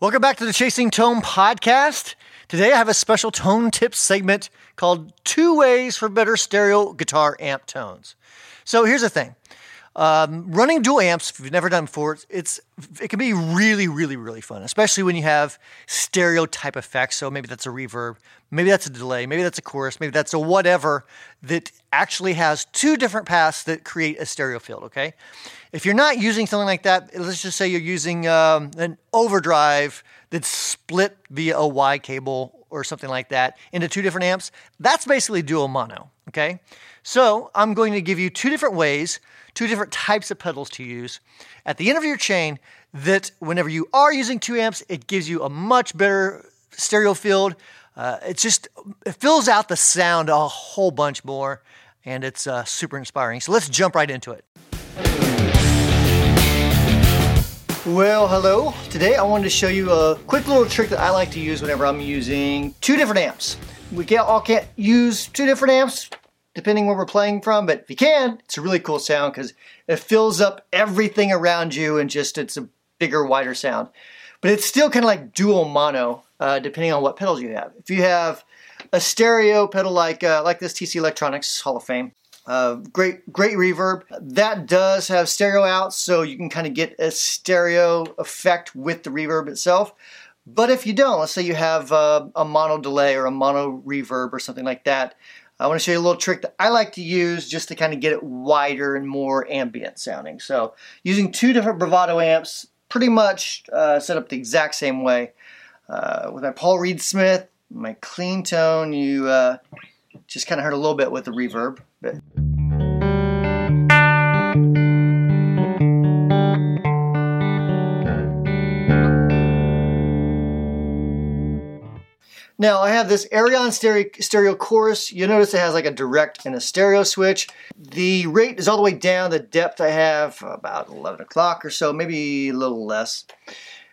Welcome back to the Chasing Tone podcast. Today I have a special tone tip segment called Two Ways for Better Stereo Guitar Amp Tones. So here's the thing. Um, running dual amps, if you've never done before, it's it can be really, really, really fun, especially when you have stereo type effects. So maybe that's a reverb, maybe that's a delay, maybe that's a chorus, maybe that's a whatever that actually has two different paths that create a stereo field. Okay, if you're not using something like that, let's just say you're using um, an overdrive that's split via a Y cable or something like that into two different amps. That's basically dual mono. Okay, so I'm going to give you two different ways two different types of pedals to use at the end of your chain that whenever you are using two amps, it gives you a much better stereo field. Uh, it's just, it fills out the sound a whole bunch more and it's uh, super inspiring. So let's jump right into it. Well, hello. Today I wanted to show you a quick little trick that I like to use whenever I'm using two different amps. We can't, all can't use two different amps depending where we're playing from. But if you can, it's a really cool sound because it fills up everything around you and just it's a bigger, wider sound. But it's still kind of like dual mono, uh, depending on what pedals you have. If you have a stereo pedal like uh, like this TC Electronics Hall of Fame, uh, great great reverb. That does have stereo out, so you can kind of get a stereo effect with the reverb itself. But if you don't, let's say you have uh, a mono delay or a mono reverb or something like that, I want to show you a little trick that I like to use just to kind of get it wider and more ambient sounding. So using two different Bravado amps, pretty much uh, set up the exact same way. Uh, with my Paul Reed Smith, my clean tone, you uh, just kind of heard a little bit with the reverb. But Now I have this Arion stereo, stereo chorus. You'll notice it has like a direct and a stereo switch. The rate is all the way down. The depth I have about 11 o'clock or so, maybe a little less.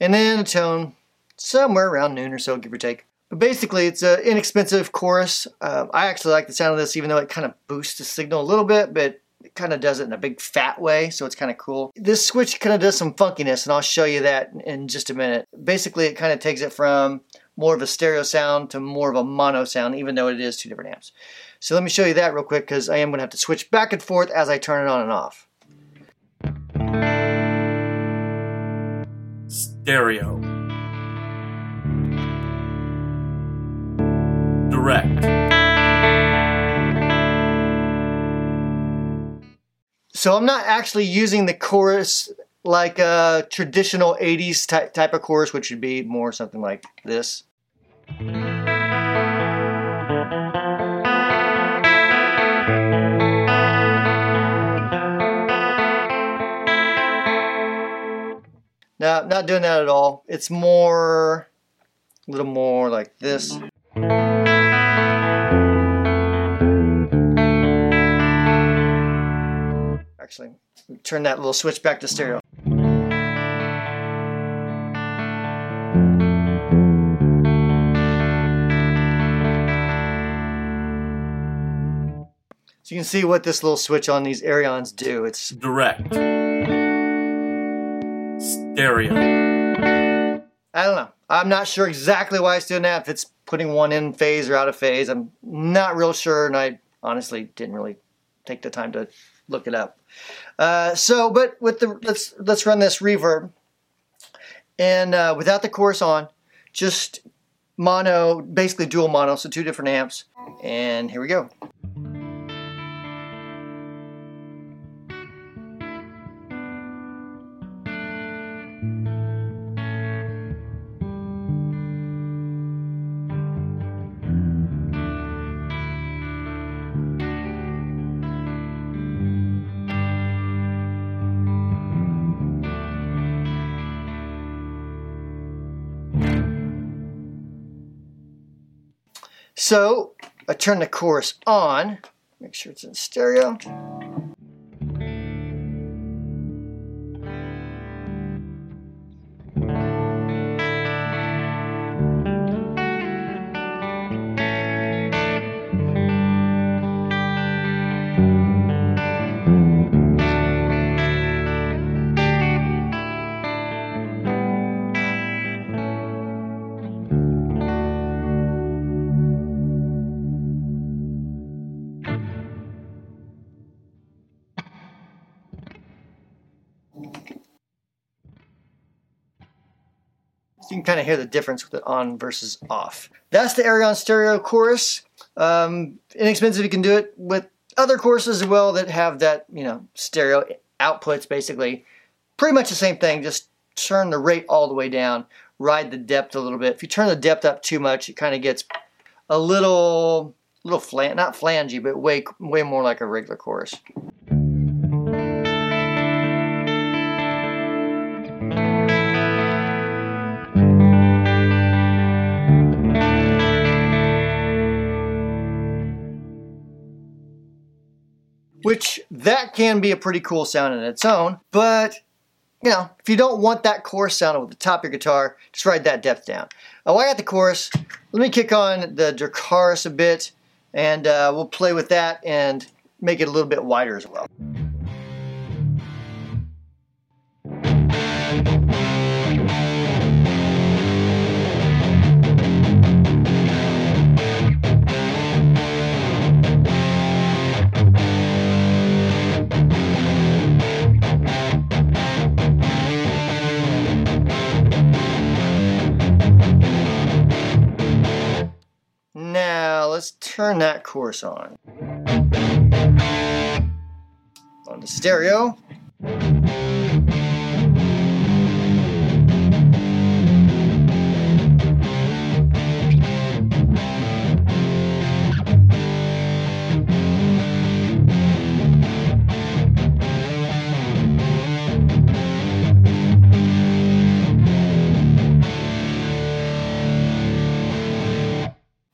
And then a tone somewhere around noon or so, give or take. But basically, it's an inexpensive chorus. Uh, I actually like the sound of this, even though it kind of boosts the signal a little bit, but it kind of does it in a big fat way, so it's kind of cool. This switch kind of does some funkiness, and I'll show you that in just a minute. Basically, it kind of takes it from more of a stereo sound to more of a mono sound, even though it is two different amps. So let me show you that real quick because I am going to have to switch back and forth as I turn it on and off. Stereo. Direct. So I'm not actually using the chorus like a traditional 80s type, type of chorus, which would be more something like this. No, not doing that at all. It's more, a little more like this. Actually, turn that little switch back to stereo. So you can see what this little switch on these Arions do. It's direct. Stereo. I don't know. I'm not sure exactly why it's doing that. If it's putting one in phase or out of phase, I'm not real sure, and I honestly didn't really take the time to look it up. Uh, so, but with the let's let's run this reverb, and uh, without the chorus on, just mono, basically dual mono, so two different amps, and here we go. So I turn the chorus on, make sure it's in stereo. Can kind of hear the difference with it on versus off. That's the Arion Stereo Chorus. Um, inexpensive, you can do it with other courses as well that have that, you know, stereo outputs basically. Pretty much the same thing, just turn the rate all the way down, ride the depth a little bit. If you turn the depth up too much, it kind of gets a little, little flan, not flangy, but way, way more like a regular chorus. Which that can be a pretty cool sound in its own. But you know, if you don't want that chorus sound over the top of your guitar, just ride that depth down. Oh, I got the chorus. Let me kick on the Dracarys a bit, and uh, we'll play with that and make it a little bit wider as well. Let's turn that course on. On the stereo.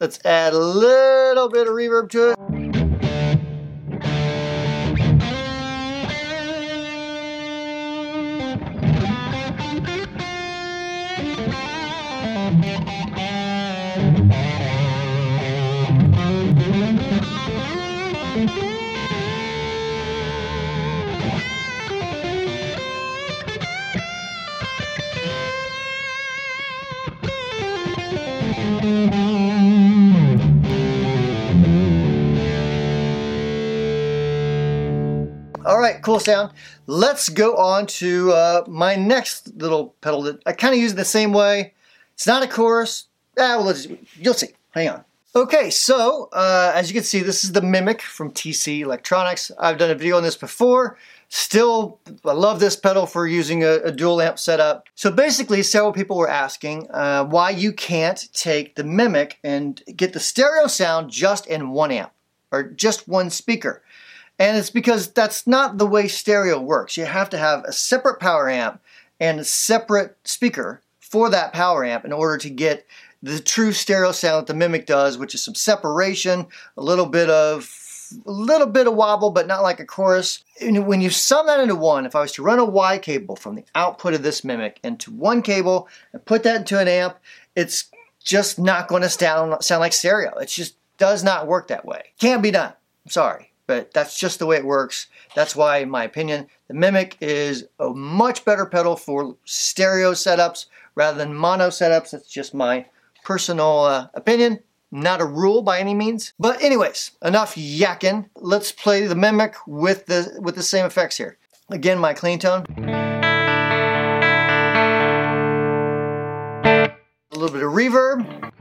Let's add a little bit of reverb to it. Cool sound. Let's go on to uh, my next little pedal that I kind of use the same way. It's not a chorus. Ah, well, you'll see. Hang on. Okay, so uh, as you can see, this is the Mimiq from TC Electronics. I've done a video on this before. Still, I love this pedal for using a, a dual amp setup. So basically, several people were asking uh, why you can't take the Mimiq and get the stereo sound just in one amp or just one speaker. And it's because that's not the way stereo works. You have to have a separate power amp and a separate speaker for that power amp in order to get the true stereo sound that the Mimiq does, which is some separation, a little bit of a little bit of wobble, but not like a chorus. And when you sum that into one, if I was to run a Y cable from the output of this Mimiq into one cable and put that into an amp, it's just not going to sound, sound like stereo. It just does not work that way. Can't be done. I'm sorry but that's just the way it works. That's why, in my opinion, the Mimiq is a much better pedal for stereo setups rather than mono setups. That's just my personal uh, opinion. Not a rule by any means. But anyways, enough yakking. Let's play the Mimiq with the with the same effects here. Again, my clean tone. A little bit of reverb.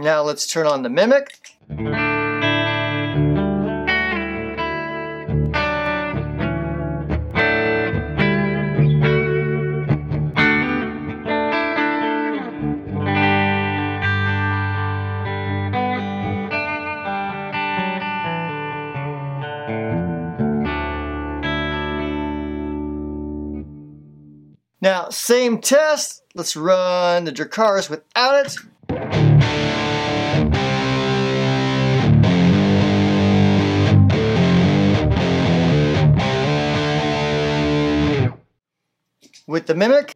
Now let's turn on the Mimiq. Now, same test. Let's run the Dracarys without it. With the Mimiq.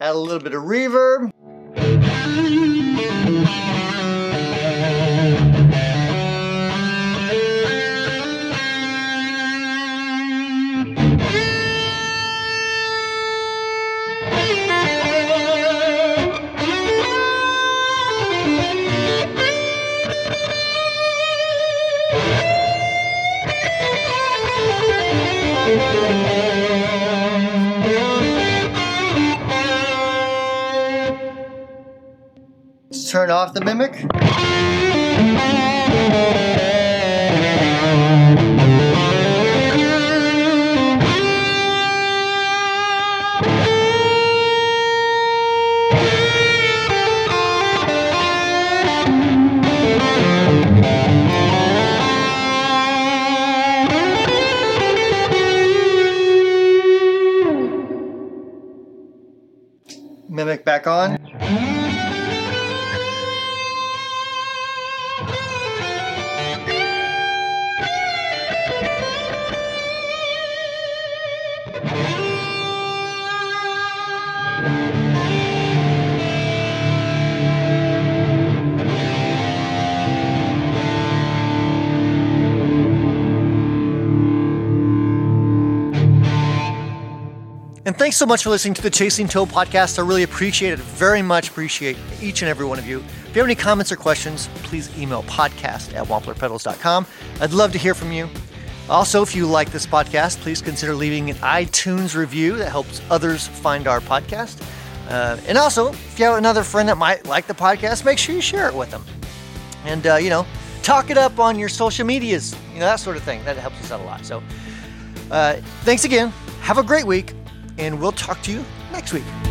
Add a little bit of reverb. Turn off the Mimiq. Mimiq back on. And thanks so much for listening to the Chasing Tone podcast. I really appreciate it. Very much appreciate each and every one of you. If you have any comments or questions, please email podcast at wamplerpedals.com. I'd love to hear from you. Also, if you like this podcast, please consider leaving an iTunes review that helps others find our podcast. Uh, and also, if you have another friend that might like the podcast, make sure you share it with them. And, uh, you know, talk it up on your social medias, you know, that sort of thing. That helps us out a lot. So, uh, thanks again. Have a great week and we'll talk to you next week.